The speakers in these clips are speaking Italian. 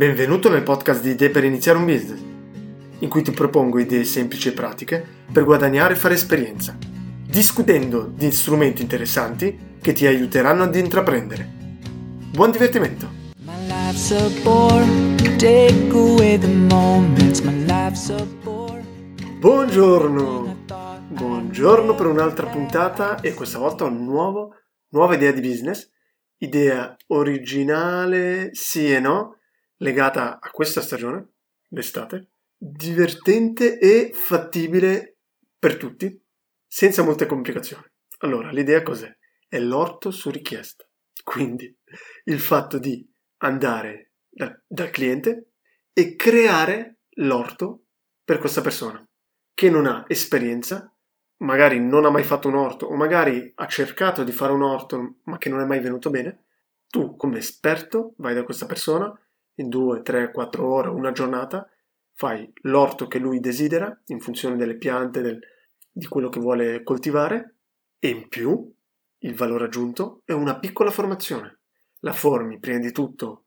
Benvenuto nel podcast di Idee per iniziare un business, in cui ti propongo idee semplici e pratiche per guadagnare e fare esperienza, discutendo di strumenti interessanti che ti aiuteranno ad intraprendere. Buon divertimento! Buongiorno! Buongiorno per un'altra puntata e questa volta un nuovo, nuova idea di business, idea originale sì e no, legata a questa stagione, l'estate, divertente e fattibile per tutti, senza molte complicazioni. Allora, l'idea cos'è? È l'orto su richiesta. Quindi il fatto di andare dal, dal cliente e creare l'orto per questa persona che non ha esperienza, magari non ha mai fatto un orto o magari ha cercato di fare un orto ma che non è mai venuto bene, tu come esperto vai da questa persona in due, tre, quattro ore, una giornata, fai l'orto che lui desidera in funzione delle piante, del, di quello che vuole coltivare e in più il valore aggiunto è una piccola formazione. La formi prima di tutto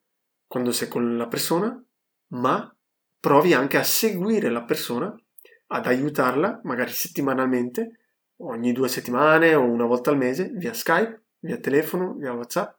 quando sei con la persona, ma provi anche a seguire la persona, ad aiutarla, magari settimanalmente, ogni due settimane o una volta al mese, via Skype, via telefono, via WhatsApp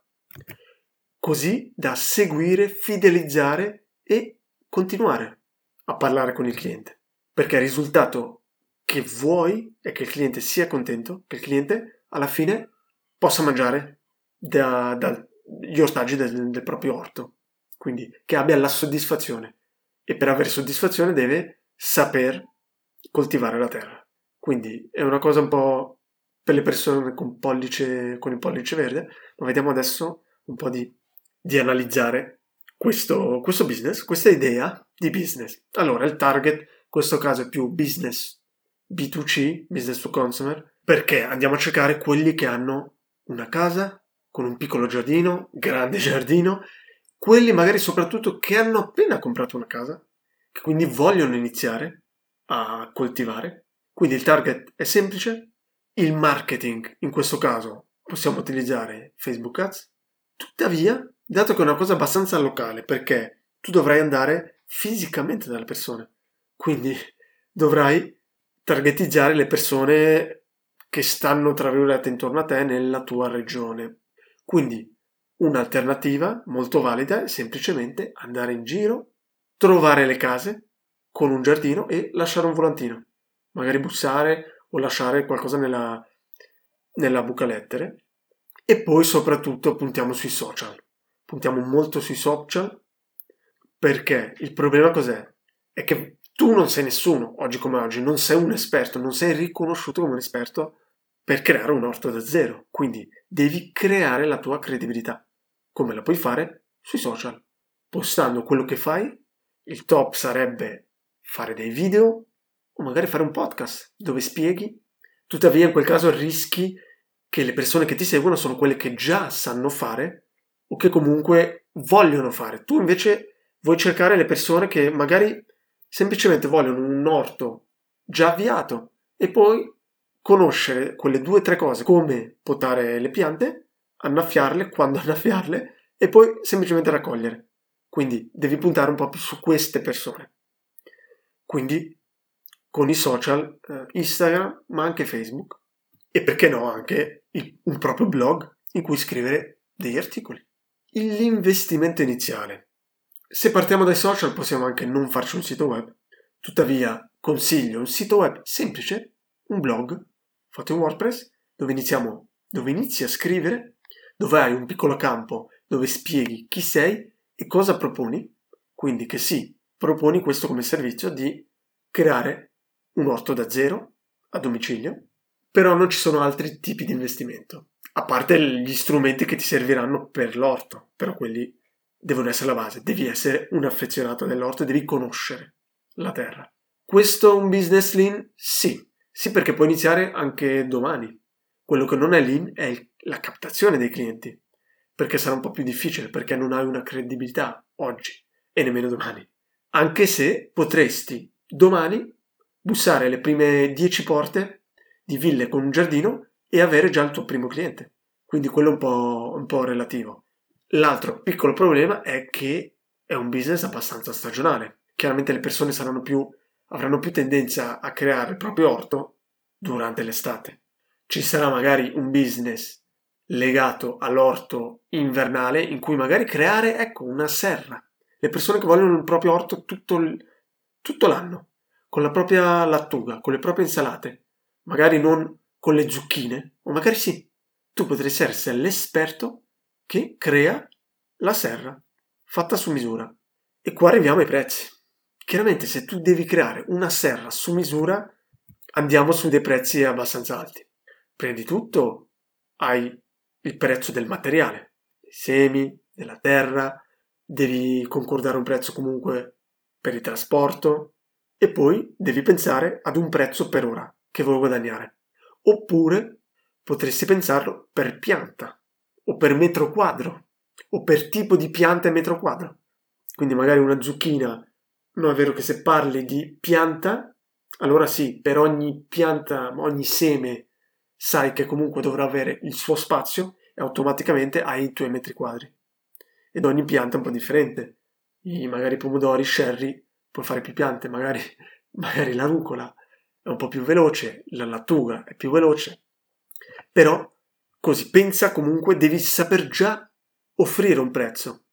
così da seguire, fidelizzare e continuare a parlare con il cliente. Perché il risultato che vuoi è che il cliente sia contento, che il cliente alla fine possa mangiare dagli da ortaggi del, del proprio orto. Quindi che abbia la soddisfazione. E per avere soddisfazione deve saper coltivare la terra. Quindi è una cosa un po' per le persone con, pollice, con il pollice verde, ma vediamo adesso un po' di di analizzare questo, questo business, questa idea di business. Allora, il target in questo caso è più business B2C, business to consumer, perché andiamo a cercare quelli che hanno una casa con un piccolo giardino, grande giardino, quelli magari soprattutto che hanno appena comprato una casa, che quindi vogliono iniziare a coltivare. Quindi il target è semplice, il marketing in questo caso possiamo utilizzare Facebook Ads, tuttavia dato che è una cosa abbastanza locale, perché tu dovrai andare fisicamente dalle persone, quindi dovrai targetizzare le persone che stanno, tra virgolette, intorno a te nella tua regione. Quindi un'alternativa molto valida è semplicemente andare in giro, trovare le case con un giardino e lasciare un volantino, magari bussare o lasciare qualcosa nella, nella buca lettere. E poi soprattutto puntiamo sui social puntiamo molto sui social perché il problema cos'è? È che tu non sei nessuno, oggi come oggi, non sei un esperto, non sei riconosciuto come un esperto per creare un orto da zero. Quindi devi creare la tua credibilità. Come la puoi fare? Sui social. Postando quello che fai, il top sarebbe fare dei video o magari fare un podcast dove spieghi. Tuttavia in quel caso rischi che le persone che ti seguono sono quelle che già sanno fare o che comunque vogliono fare. Tu invece vuoi cercare le persone che magari semplicemente vogliono un orto già avviato e poi conoscere quelle due o tre cose, come potare le piante, annaffiarle, quando annaffiarle e poi semplicemente raccogliere. Quindi devi puntare un po' più su queste persone. Quindi con i social, eh, Instagram, ma anche Facebook e perché no anche il, un proprio blog in cui scrivere degli articoli l'investimento iniziale. Se partiamo dai social possiamo anche non farci un sito web, tuttavia consiglio un sito web semplice, un blog, fate un WordPress dove iniziamo, dove inizi a scrivere, dove hai un piccolo campo dove spieghi chi sei e cosa proponi, quindi che sì, proponi questo come servizio di creare un orto da zero a domicilio, però non ci sono altri tipi di investimento a parte gli strumenti che ti serviranno per l'orto, però quelli devono essere la base. Devi essere un affezionato dell'orto devi conoscere la terra. Questo è un business lean? Sì, sì perché puoi iniziare anche domani. Quello che non è lean è la captazione dei clienti, perché sarà un po' più difficile, perché non hai una credibilità oggi e nemmeno domani. Anche se potresti domani bussare le prime 10 porte di ville con un giardino e avere già il tuo primo cliente. Quindi quello è un po', un po relativo. L'altro piccolo problema è che è un business abbastanza stagionale. Chiaramente le persone saranno più, avranno più tendenza a creare il proprio orto durante l'estate. Ci sarà magari un business legato all'orto invernale in cui magari creare, ecco, una serra. Le persone che vogliono il proprio orto tutto, tutto l'anno, con la propria lattuga, con le proprie insalate, magari non con le zucchine, o magari sì. Tu potresti essere l'esperto che crea la serra fatta su misura. E qua arriviamo ai prezzi. Chiaramente se tu devi creare una serra su misura, andiamo su dei prezzi abbastanza alti. Prima di tutto hai il prezzo del materiale, dei semi, della terra, devi concordare un prezzo comunque per il trasporto e poi devi pensare ad un prezzo per ora che vuoi guadagnare. Oppure potresti pensarlo per pianta o per metro quadro o per tipo di pianta e metro quadro. Quindi magari una zucchina, non è vero che se parli di pianta, allora sì, per ogni pianta, ogni seme sai che comunque dovrà avere il suo spazio e automaticamente hai i tuoi metri quadri. Ed ogni pianta è un po' differente. I magari pomodori, sherry, puoi fare più piante, magari, magari la rucola è un po' più veloce, la lattuga è più veloce. Però così pensa comunque, devi saper già offrire un prezzo.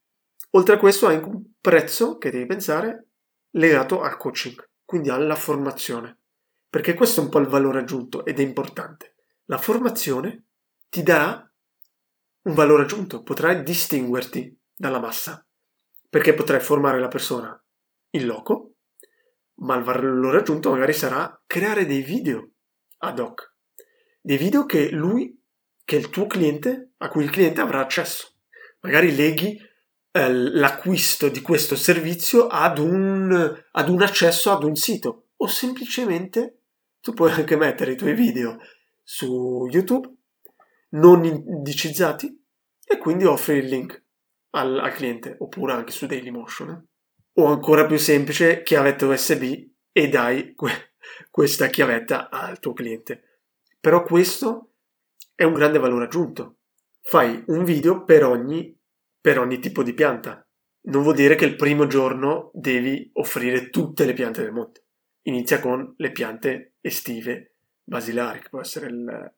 Oltre a questo hai un prezzo che devi pensare legato al coaching, quindi alla formazione. Perché questo è un po' il valore aggiunto ed è importante. La formazione ti darà un valore aggiunto, potrai distinguerti dalla massa, perché potrai formare la persona in loco, ma il valore aggiunto magari sarà creare dei video ad hoc, dei video che lui, che il tuo cliente, a cui il cliente avrà accesso. Magari leghi eh, l'acquisto di questo servizio ad un, ad un accesso ad un sito o semplicemente tu puoi anche mettere i tuoi video su YouTube, non indicizzati, e quindi offri il link al, al cliente, oppure anche su Dailymotion. Eh? O ancora più semplice, chiavetta USB e dai que- questa chiavetta al tuo cliente. Però questo è un grande valore aggiunto. Fai un video per ogni, per ogni tipo di pianta. Non vuol dire che il primo giorno devi offrire tutte le piante del mondo. Inizia con le piante estive basilare, che può essere il,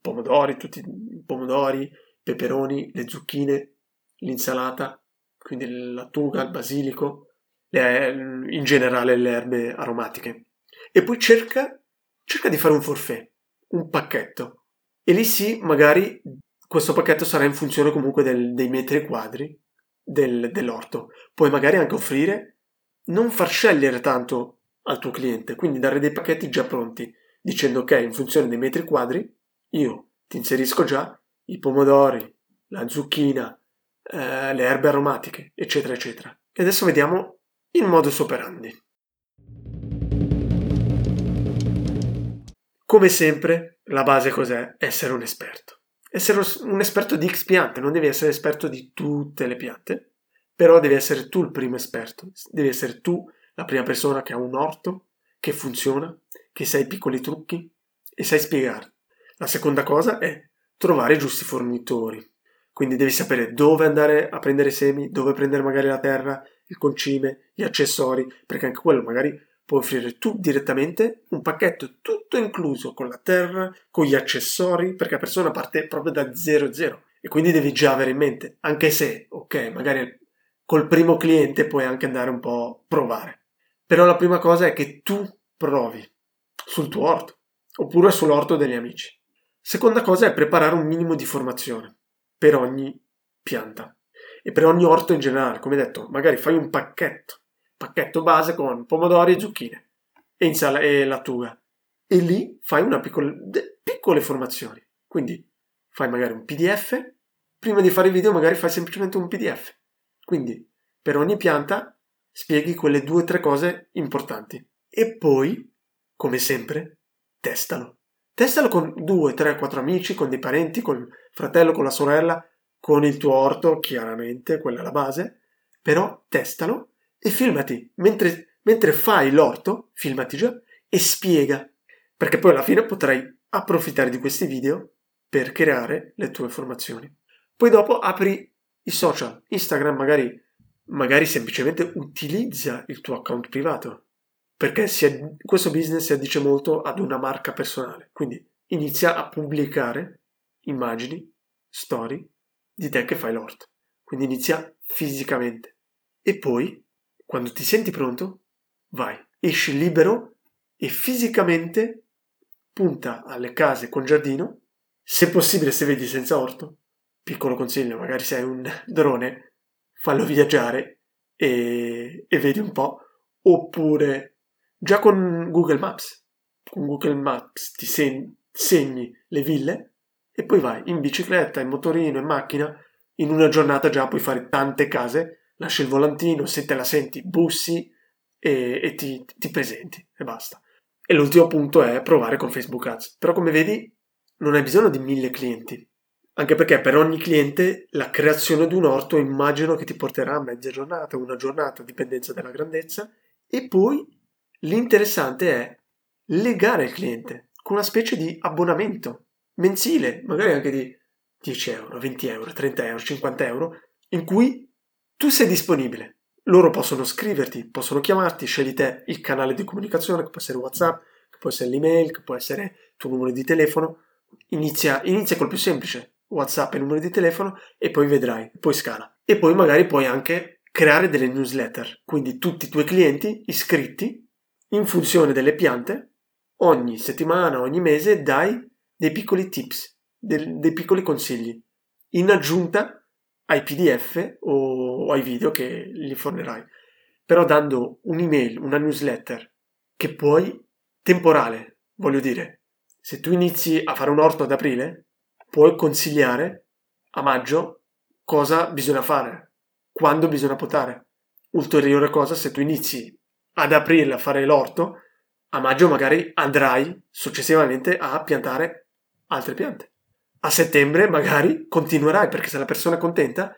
pomodori, tutti i pomodori, peperoni, le zucchine, l'insalata, quindi la lattuga, il basilico, le, in generale le erbe aromatiche. E poi cerca, cerca di fare un forfait, un pacchetto. E lì sì, magari questo pacchetto sarà in funzione comunque del, dei metri quadri del, dell'orto. Puoi magari anche offrire, non far scegliere tanto al tuo cliente, quindi dare dei pacchetti già pronti dicendo che in funzione dei metri quadri io ti inserisco già i pomodori, la zucchina, eh, le erbe aromatiche, eccetera, eccetera. E adesso vediamo il modus operandi. Come sempre, la base cos'è? Essere un esperto. Essere un esperto di X piante, non devi essere esperto di tutte le piante, però devi essere tu il primo esperto, devi essere tu la prima persona che ha un orto che funziona, che sai piccoli trucchi e sai spiegare. La seconda cosa è trovare i giusti fornitori. Quindi devi sapere dove andare a prendere i semi, dove prendere magari la terra, il concime, gli accessori, perché anche quello magari puoi offrire tu direttamente un pacchetto tutto incluso con la terra, con gli accessori, perché la persona parte proprio da 0-0 e quindi devi già avere in mente, anche se, ok, magari col primo cliente puoi anche andare un po' a provare. Però la prima cosa è che tu provi sul tuo orto, oppure sull'orto degli amici. Seconda cosa è preparare un minimo di formazione per ogni pianta e per ogni orto in generale. Come detto, magari fai un pacchetto, pacchetto base con pomodori e zucchine e, insala- e lattuga. E lì fai una piccola, piccole formazioni. Quindi fai magari un PDF, prima di fare il video magari fai semplicemente un PDF. Quindi per ogni pianta spieghi quelle due o tre cose importanti. E poi come sempre, testalo. Testalo con due, tre, quattro amici, con dei parenti, con il fratello, con la sorella, con il tuo orto, chiaramente, quella è la base. Però testalo e filmati. Mentre, mentre fai l'orto, filmati già e spiega. Perché poi alla fine potrai approfittare di questi video per creare le tue formazioni. Poi dopo apri i social, Instagram magari magari semplicemente utilizza il tuo account privato, perché si, questo business si addice molto ad una marca personale, quindi inizia a pubblicare immagini, storie di te che fai l'orto, quindi inizia fisicamente. E poi, quando ti senti pronto, vai, esci libero e fisicamente punta alle case con giardino, se possibile se vedi senza orto, piccolo consiglio, magari se hai un drone, fallo viaggiare e, e vedi un po', oppure già con Google Maps, con Google Maps ti segni, segni le ville e poi vai in bicicletta, in motorino, in macchina, in una giornata già puoi fare tante case, lasci il volantino, se te la senti, bussi e, e ti, ti presenti e basta. E l'ultimo punto è provare con Facebook Ads. Però come vedi non hai bisogno di mille clienti, anche perché per ogni cliente la creazione di un orto immagino che ti porterà mezza giornata, una giornata, dipendenza dalla grandezza. E poi l'interessante è legare il cliente con una specie di abbonamento mensile, magari anche di 10 euro, 20 euro, 30 euro, 50 euro, in cui tu sei disponibile. Loro possono scriverti, possono chiamarti, scegli te il canale di comunicazione, che può essere WhatsApp, che può essere l'email, che può essere il tuo numero di telefono. Inizia, inizia col più semplice, WhatsApp e numero di telefono e poi vedrai, poi scala. E poi magari puoi anche creare delle newsletter, quindi tutti i tuoi clienti iscritti in funzione delle piante, ogni settimana, ogni mese dai dei piccoli tips, dei, dei piccoli consigli, in aggiunta ai PDF o, o ai video che gli fornerai. Però dando un'email, una newsletter che puoi temporale, voglio dire, se tu inizi a fare un orto ad aprile, puoi consigliare a maggio cosa bisogna fare, quando bisogna potare. Ulteriore cosa, se tu inizi ad aprile a fare l'orto, a maggio magari andrai successivamente a piantare altre piante. A settembre magari continuerai perché se la persona è contenta,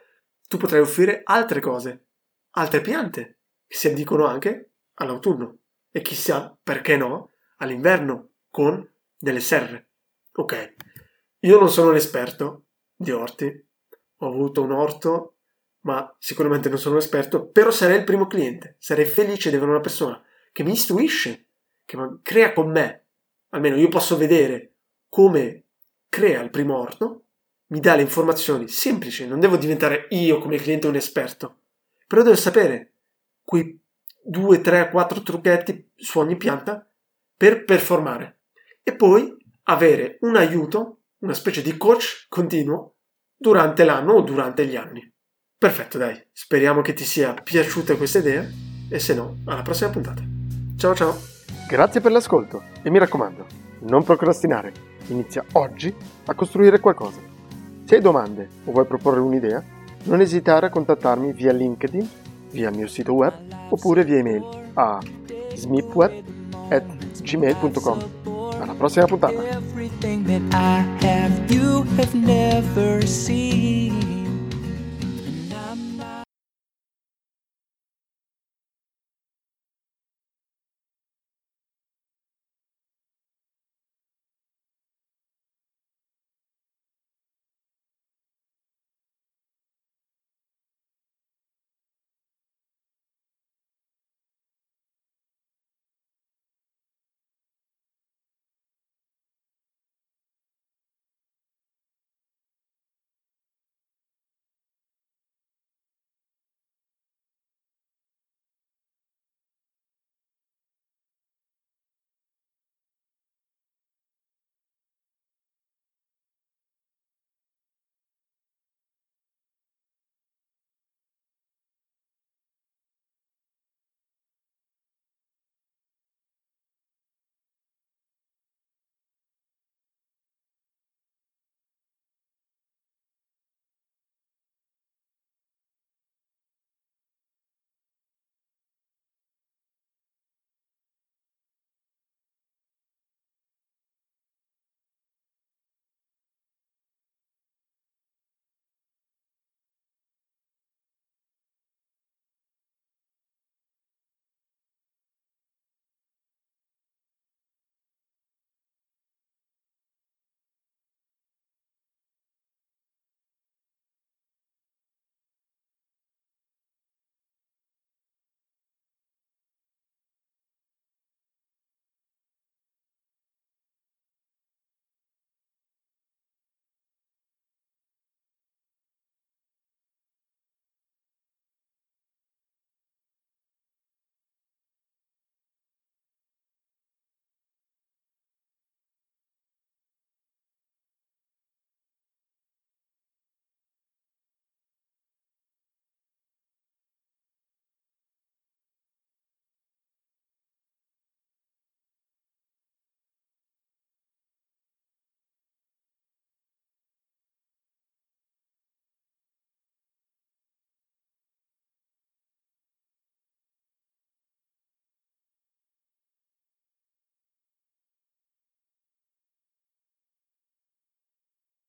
tu potrai offrire altre cose, altre piante che si addicono anche all'autunno e chissà perché no all'inverno con delle serre. Ok, io non sono un esperto di orti, ho avuto un orto, ma sicuramente non sono un esperto, però sarei il primo cliente, sarei felice di avere una persona che mi istruisce, che crea con me, almeno io posso vedere come crea il primo orto, mi dà le informazioni semplici, non devo diventare io come cliente un esperto, però devo sapere quei 2, 3, 4 trucchetti su ogni pianta per performare e poi avere un aiuto una specie di coach continuo durante l'anno o durante gli anni. Perfetto, dai, speriamo che ti sia piaciuta questa idea e se no, alla prossima puntata. Ciao ciao! Grazie per l'ascolto e mi raccomando, non procrastinare, inizia oggi a costruire qualcosa. Se hai domande o vuoi proporre un'idea, non esitare a contattarmi via LinkedIn, via il mio sito web oppure via email a smipweb.gmail.com alla prossima puntata.